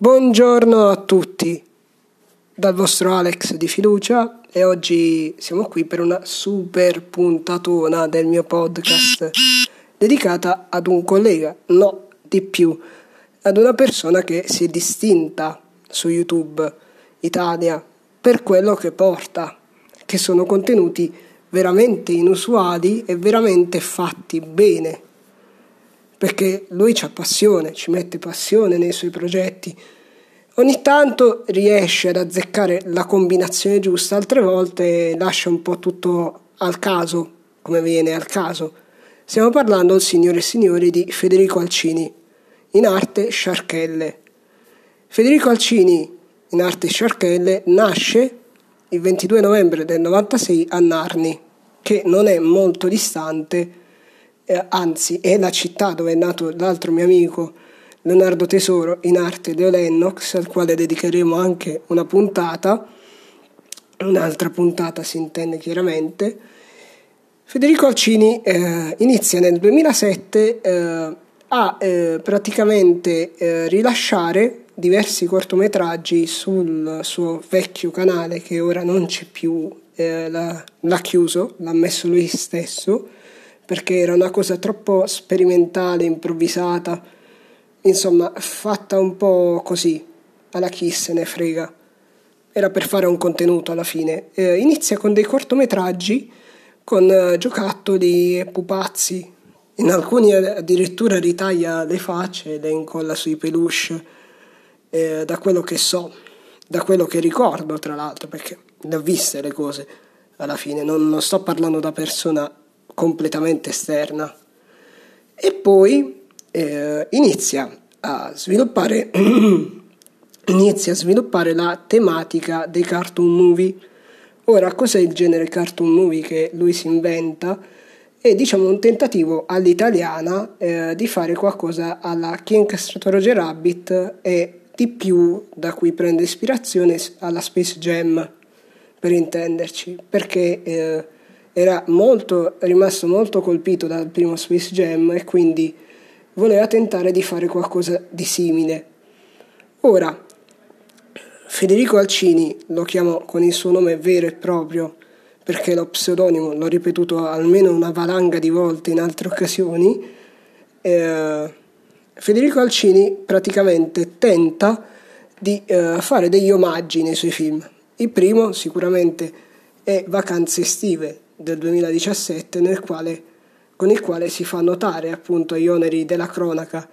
Buongiorno a tutti. Dal vostro Alex di fiducia e oggi siamo qui per una super puntatona del mio podcast dedicata ad un collega, no di più, ad una persona che si è distinta su YouTube Italia per quello che porta, che sono contenuti veramente inusuali e veramente fatti bene perché lui ha passione, ci mette passione nei suoi progetti. Ogni tanto riesce ad azzeccare la combinazione giusta, altre volte lascia un po' tutto al caso, come viene al caso. Stiamo parlando, signore e signori, di Federico Alcini, in arte Sciarchelle. Federico Alcini, in arte Sciarchelle, nasce il 22 novembre del 96 a Narni, che non è molto distante eh, anzi è la città dove è nato l'altro mio amico Leonardo Tesoro in arte Leo Lennox, al quale dedicheremo anche una puntata, un'altra puntata si intende chiaramente. Federico Alcini eh, inizia nel 2007 eh, a eh, praticamente eh, rilasciare diversi cortometraggi sul suo vecchio canale che ora non c'è più, eh, l'ha, l'ha chiuso, l'ha messo lui stesso perché era una cosa troppo sperimentale, improvvisata, insomma, fatta un po' così, alla chi se ne frega. Era per fare un contenuto alla fine. Eh, inizia con dei cortometraggi con eh, giocattoli e pupazzi. In alcuni addirittura ritaglia le facce e le incolla sui peluche, eh, da quello che so, da quello che ricordo tra l'altro, perché le ho viste le cose alla fine, non, non sto parlando da persona completamente esterna. E poi eh, inizia a sviluppare inizia a sviluppare la tematica dei cartoon movie. Ora, cos'è il genere cartoon movie che lui si inventa? È diciamo un tentativo all'italiana eh, di fare qualcosa alla Chi ha incastrato Roger Rabbit e di più da cui prende ispirazione alla Space Jam, per intenderci, perché eh, era molto, rimasto molto colpito dal primo Space Jam e quindi voleva tentare di fare qualcosa di simile. Ora, Federico Alcini lo chiamo con il suo nome vero e proprio perché lo pseudonimo l'ho ripetuto almeno una valanga di volte in altre occasioni. Eh, Federico Alcini praticamente tenta di eh, fare degli omaggi nei suoi film. Il primo sicuramente è Vacanze estive del 2017 nel quale, con il quale si fa notare appunto gli oneri della cronaca.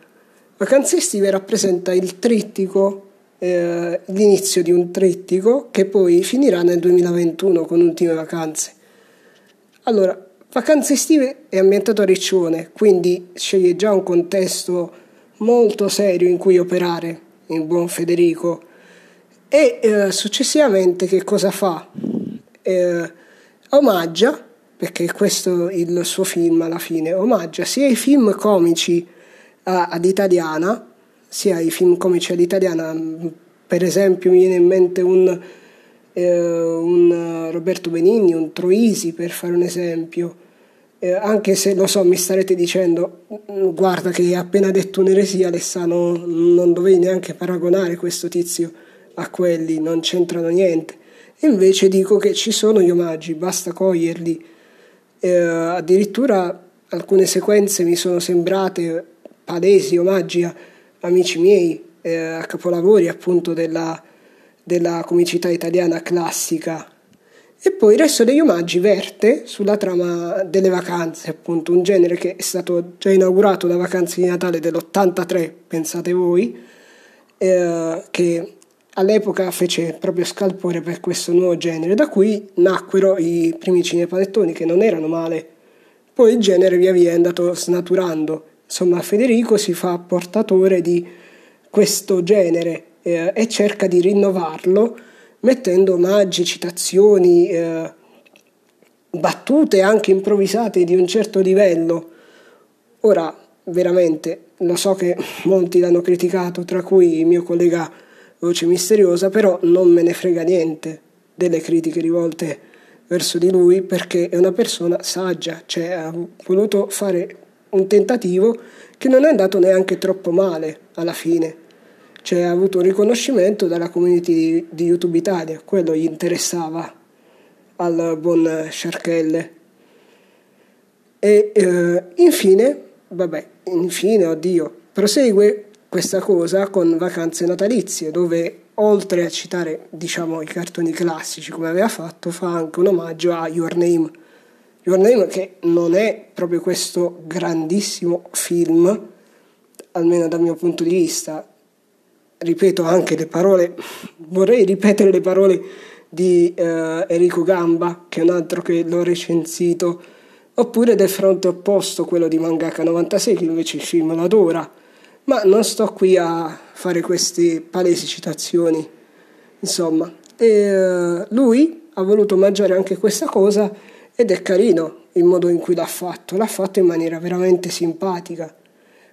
Vacanze estive rappresenta il trittico, eh, l'inizio di un trittico che poi finirà nel 2021 con ultime vacanze. Allora, Vacanze estive è ambientato a Riccione, quindi sceglie già un contesto molto serio in cui operare il buon Federico. E eh, successivamente che cosa fa? Eh, omaggia, perché questo è il suo film alla fine, omaggia sia i film comici ad italiana, sia i film comici all'italiana, per esempio mi viene in mente un, eh, un Roberto Benigni, un Troisi per fare un esempio, eh, anche se lo so mi starete dicendo guarda che hai appena detto un'eresia Alessandro non dovevi neanche paragonare questo tizio a quelli, non c'entrano niente invece dico che ci sono gli omaggi, basta coglierli. Eh, addirittura alcune sequenze mi sono sembrate palesi omaggi a amici miei, eh, a capolavori appunto della, della comicità italiana classica. E poi il resto degli omaggi verte sulla trama delle vacanze, appunto, un genere che è stato già inaugurato da Vacanze di Natale dell'83, pensate voi, eh, che all'epoca fece proprio scalpore per questo nuovo genere, da cui nacquero i primi cinepanettoni che non erano male. Poi il genere via via è andato snaturando. Insomma, Federico si fa portatore di questo genere eh, e cerca di rinnovarlo mettendo omaggi, citazioni, eh, battute anche improvvisate di un certo livello. Ora, veramente, lo so che molti l'hanno criticato, tra cui il mio collega voce misteriosa, però non me ne frega niente delle critiche rivolte verso di lui perché è una persona saggia, cioè ha voluto fare un tentativo che non è andato neanche troppo male alla fine. cioè ha avuto un riconoscimento dalla community di YouTube Italia, quello gli interessava al buon Sciarchelle. E eh, infine, vabbè, infine, oddio, prosegue questa cosa con vacanze natalizie, dove oltre a citare, diciamo, i cartoni classici come aveva fatto, fa anche un omaggio a Your Name. Your Name che non è proprio questo grandissimo film, almeno dal mio punto di vista, ripeto anche le parole, vorrei ripetere le parole di eh, Enrico Gamba, che è un altro che l'ho recensito oppure del fronte opposto, quello di Mangaka 96, che invece il film adora. Ma non sto qui a fare queste palesi citazioni. Insomma, e, uh, lui ha voluto mangiare anche questa cosa ed è carino il modo in cui l'ha fatto, l'ha fatto in maniera veramente simpatica.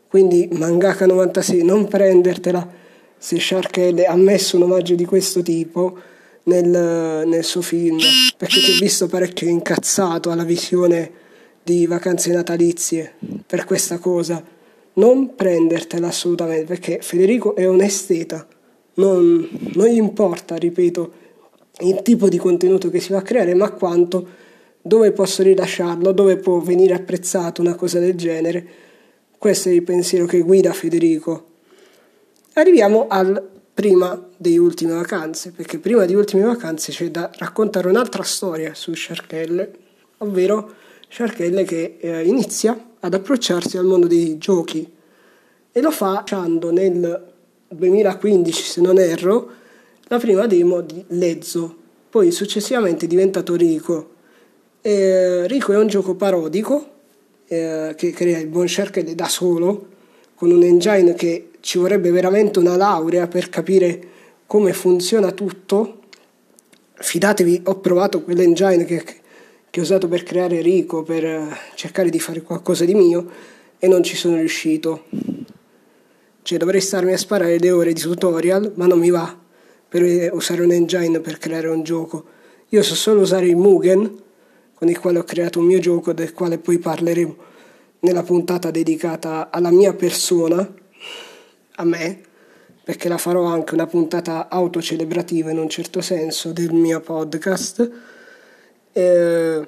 Quindi Mangaka 96, non prendertela se Shark ha messo un omaggio di questo tipo nel, nel suo film, perché ti ho visto parecchio incazzato alla visione di vacanze natalizie per questa cosa. Non prendertela assolutamente perché Federico è un esteta, non, non gli importa, ripeto, il tipo di contenuto che si va a creare, ma quanto dove posso rilasciarlo, dove può venire apprezzato una cosa del genere. Questo è il pensiero che guida Federico. Arriviamo al prima delle ultime vacanze, perché prima di ultime vacanze c'è da raccontare un'altra storia su Sharkelle, ovvero Sharkelle che eh, inizia ad approcciarsi al mondo dei giochi e lo fa lasciando nel 2015, se non erro, la prima demo di Lezzo, poi successivamente è diventato Rico. E Rico è un gioco parodico eh, che crea il buon Sharkelle da solo, con un engine che ci vorrebbe veramente una laurea per capire come funziona tutto. Fidatevi, ho provato quell'engine che che ho usato per creare Rico, per eh, cercare di fare qualcosa di mio e non ci sono riuscito. Cioè dovrei starmi a sparare le ore di tutorial, ma non mi va per usare un engine per creare un gioco. Io so solo usare il Mugen, con il quale ho creato un mio gioco, del quale poi parleremo nella puntata dedicata alla mia persona, a me, perché la farò anche una puntata autocelebrativa in un certo senso del mio podcast eh,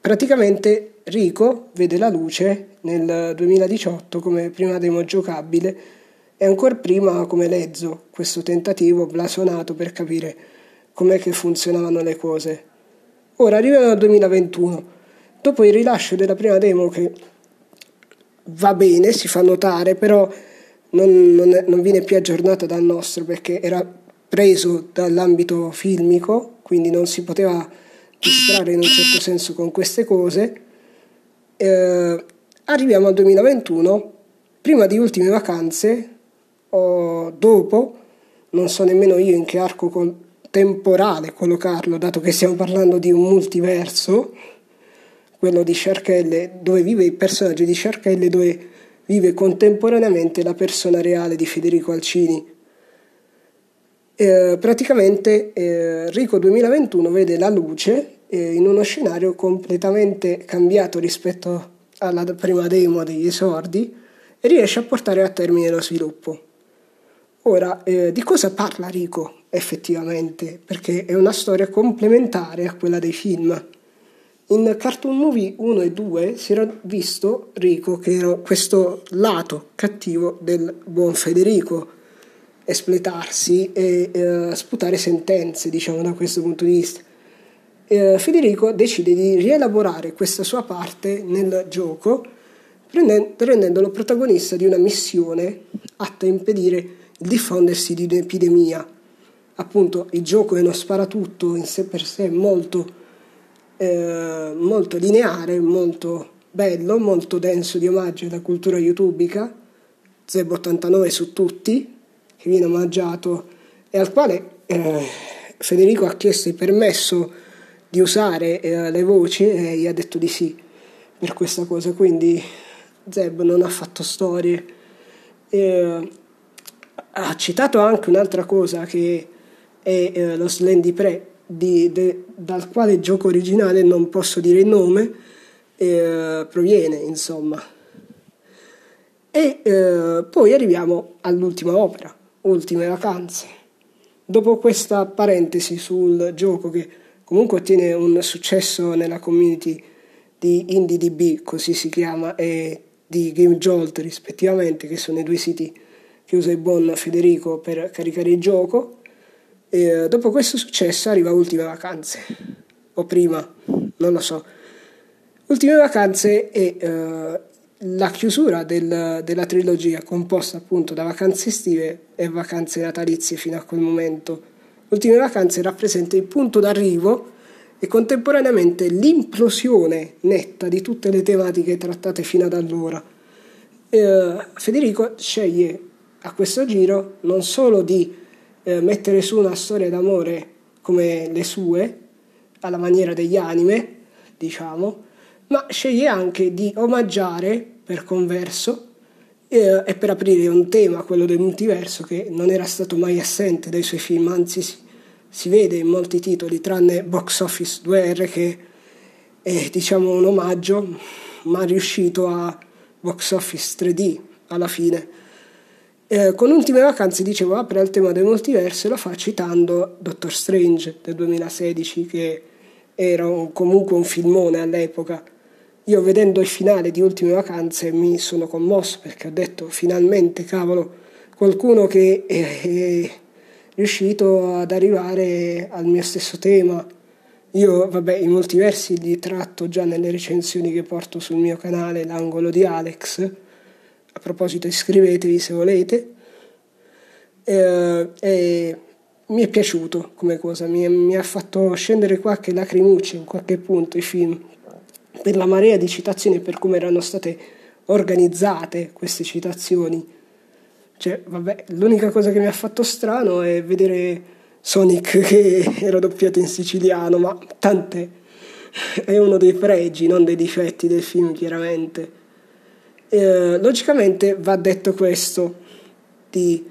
praticamente Rico vede la luce nel 2018 come prima demo giocabile e ancora prima come Lezzo, questo tentativo blasonato per capire com'è che funzionavano le cose. Ora arriviamo al 2021, dopo il rilascio della prima demo che va bene, si fa notare, però non, non, non viene più aggiornata dal nostro perché era preso dall'ambito filmico, quindi non si poteva distrarre in un certo senso con queste cose. Eh, arriviamo al 2021, prima di ultime vacanze o dopo, non so nemmeno io in che arco col- temporale collocarlo, dato che stiamo parlando di un multiverso, quello di Sharkelle, dove vive il personaggio di Sharkelle, dove vive contemporaneamente la persona reale di Federico Alcini. Eh, praticamente eh, Rico 2021 vede la luce eh, in uno scenario completamente cambiato rispetto alla prima demo degli esordi e riesce a portare a termine lo sviluppo. Ora, eh, di cosa parla Rico effettivamente? Perché è una storia complementare a quella dei film. In Cartoon Movie 1 e 2 si era visto Rico che era questo lato cattivo del buon Federico, espletarsi e eh, sputare sentenze, diciamo da questo punto di vista. Eh, Federico decide di rielaborare questa sua parte nel gioco, rendendolo protagonista di una missione atta a impedire il diffondersi di un'epidemia. Appunto, il gioco è uno sparatutto in sé per sé molto, eh, molto lineare, molto bello, molto denso di omaggio alla cultura youtubica, Zeb89 su tutti, che viene omaggiato e al quale eh, Federico ha chiesto il permesso di usare eh, le voci e gli ha detto di sì per questa cosa. Quindi Zeb non ha fatto storie. E, ha citato anche un'altra cosa che è eh, lo Slendy Pre, di, de, dal quale gioco originale non posso dire il nome, eh, proviene insomma. E eh, poi arriviamo all'ultima opera, Ultime vacanze. Dopo questa parentesi sul gioco che comunque ottiene un successo nella community di IndieDB, così si chiama, e di GameJolt rispettivamente, che sono i due siti che usa il buon Federico per caricare il gioco. E eh, dopo questo successo arriva Ultime Vacanze, o prima, non lo so. Ultime Vacanze è la chiusura del, della trilogia composta appunto da vacanze estive e vacanze natalizie fino a quel momento. Ultime Vacanze rappresenta il punto d'arrivo e contemporaneamente l'implosione netta di tutte le tematiche trattate fino ad allora. Eh, Federico sceglie a questo giro non solo di eh, mettere su una storia d'amore come le sue, alla maniera degli anime, diciamo, ma sceglie anche di omaggiare per converso eh, e per aprire un tema, quello del multiverso, che non era stato mai assente dai suoi film, anzi si, si vede in molti titoli, tranne Box Office 2R che è diciamo un omaggio, ma riuscito a Box Office 3D alla fine. Eh, con Ultime Vacanze, dicevo, apre al tema del multiverso e lo fa citando Doctor Strange del 2016, che era un, comunque un filmone all'epoca. Io vedendo il finale di Ultime Vacanze mi sono commosso perché ho detto finalmente, cavolo, qualcuno che è, è riuscito ad arrivare al mio stesso tema. Io, vabbè, i multiversi li tratto già nelle recensioni che porto sul mio canale, l'angolo di Alex a proposito iscrivetevi se volete. Eh, e mi è piaciuto come cosa, mi, mi ha fatto scendere qualche lacrimuccia in qualche punto i film, per la marea di citazioni e per come erano state organizzate queste citazioni. Cioè, vabbè, l'unica cosa che mi ha fatto strano è vedere Sonic che era doppiato in siciliano, ma tante è uno dei pregi, non dei difetti del film, chiaramente. Eh, logicamente va detto questo di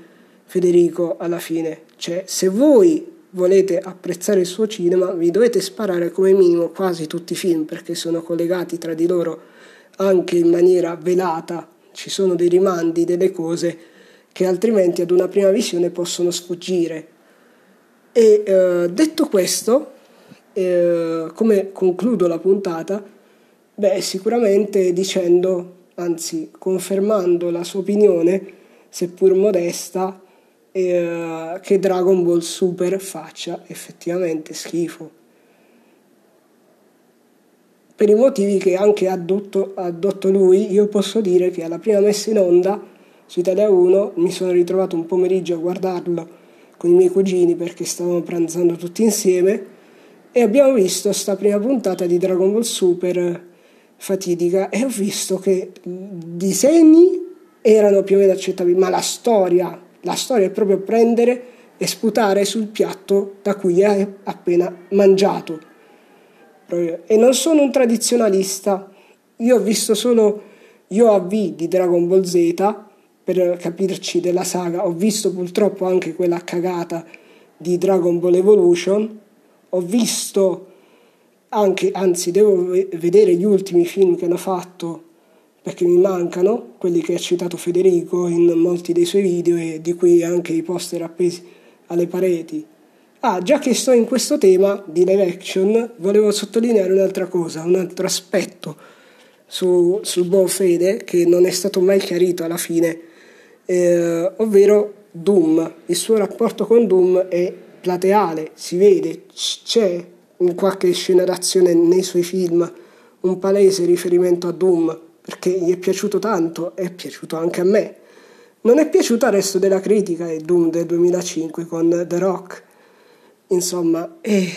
Federico alla fine, cioè se voi volete apprezzare il suo cinema vi dovete sparare come minimo quasi tutti i film perché sono collegati tra di loro anche in maniera velata, ci sono dei rimandi, delle cose che altrimenti ad una prima visione possono sfuggire. E eh, detto questo, eh, come concludo la puntata? Beh, sicuramente dicendo anzi confermando la sua opinione, seppur modesta, eh, che Dragon Ball Super faccia effettivamente schifo. Per i motivi che anche ha addotto, lui, io posso dire che alla prima messa in onda su Italia 1 mi sono ritrovato un pomeriggio a guardarlo con i miei cugini perché stavamo pranzando tutti insieme e abbiamo visto sta prima puntata di Dragon Ball Super fatidica e ho visto che i disegni erano più o meno accettabili, ma la storia, la storia è proprio prendere e sputare sul piatto da cui hai appena mangiato. E non sono un tradizionalista, io ho visto solo io AV di Dragon Ball Z per capirci della saga, ho visto purtroppo anche quella cagata di Dragon Ball Evolution, ho visto anche, anzi devo vedere gli ultimi film che hanno fatto perché mi mancano, quelli che ha citato Federico in molti dei suoi video e di cui anche i poster appesi alle pareti. Ah, già che sto in questo tema di live action, volevo sottolineare un'altra cosa, un altro aspetto su, sul buon fede che non è stato mai chiarito alla fine, eh, ovvero Doom. Il suo rapporto con Doom è plateale, si vede, c'è in qualche scena d'azione nei suoi film un palese riferimento a Doom perché gli è piaciuto tanto, è piaciuto anche a me. Non è piaciuto al resto della critica e Doom del 2005 con The Rock. Insomma, e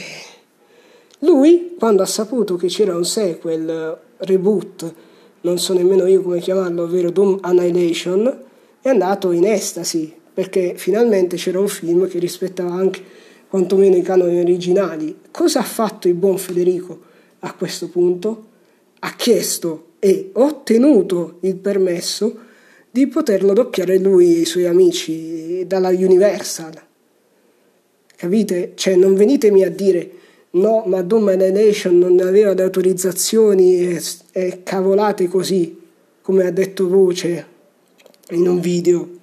lui quando ha saputo che c'era un sequel, reboot, non so nemmeno io come chiamarlo, ovvero Doom Annihilation, è andato in estasi perché finalmente c'era un film che rispettava anche quantomeno i canoni originali. Cosa ha fatto il buon Federico a questo punto? Ha chiesto e ottenuto il permesso di poterlo doppiare lui e i suoi amici dalla Universal. Capite? Cioè non venitemi a dire no, ma Doom Annihilation non aveva le autorizzazioni e, e cavolate così, come ha detto Voce in un video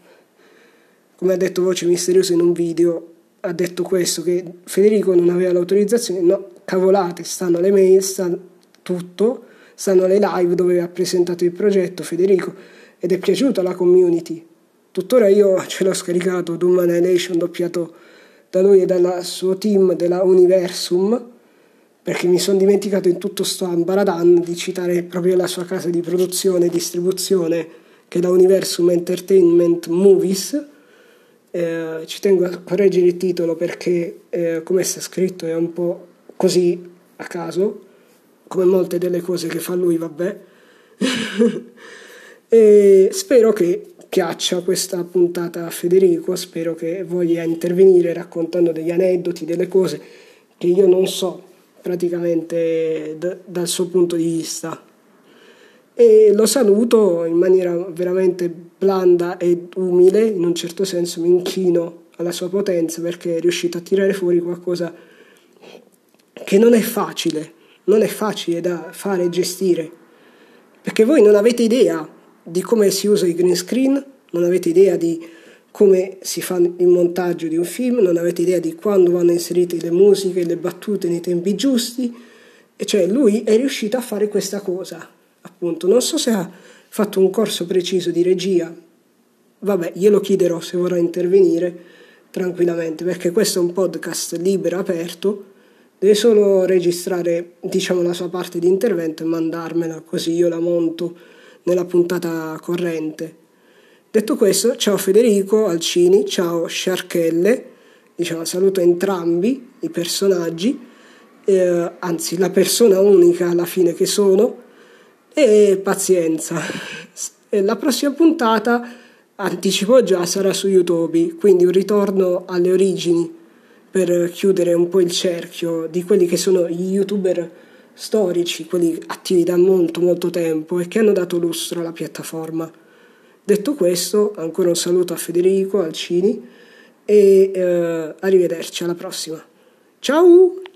come ha detto Voce Misteriosa in un video, ha detto questo, che Federico non aveva l'autorizzazione, no, cavolate, stanno le mail, sta tutto, stanno le live dove ha presentato il progetto Federico ed è piaciuta la community. Tuttora io ce l'ho scaricato, Doom Annihilation, doppiato da lui e dal suo team della Universum, perché mi sono dimenticato in tutto sto ambaradan di citare proprio la sua casa di produzione e distribuzione, che è la Universum Entertainment Movies. Eh, ci tengo a correggere il titolo perché, eh, come sta scritto, è un po' così a caso, come molte delle cose che fa lui, vabbè. e spero che piaccia questa puntata a Federico, spero che voglia intervenire raccontando degli aneddoti, delle cose che io non so praticamente d- dal suo punto di vista. E lo saluto in maniera veramente blanda ed umile, in un certo senso mi inchino alla sua potenza perché è riuscito a tirare fuori qualcosa che non è facile, non è facile da fare e gestire, perché voi non avete idea di come si usa il green screen, non avete idea di come si fa il montaggio di un film, non avete idea di quando vanno inserite le musiche, le battute nei tempi giusti, e cioè lui è riuscito a fare questa cosa, appunto. Non so se ha fatto un corso preciso di regia, vabbè, glielo chiederò se vorrà intervenire tranquillamente, perché questo è un podcast libero, aperto, deve solo registrare, diciamo, la sua parte di intervento e mandarmela, così io la monto nella puntata corrente. Detto questo, ciao Federico Alcini, ciao Sciarchelle, diciamo, saluto entrambi i personaggi, eh, anzi la persona unica alla fine che sono, e pazienza. La prossima puntata, anticipo già, sarà su YouTube, quindi un ritorno alle origini per chiudere un po' il cerchio di quelli che sono gli youtuber storici, quelli attivi da molto molto tempo e che hanno dato lustro alla piattaforma. Detto questo, ancora un saluto a Federico Alcini e eh, arrivederci alla prossima. Ciao!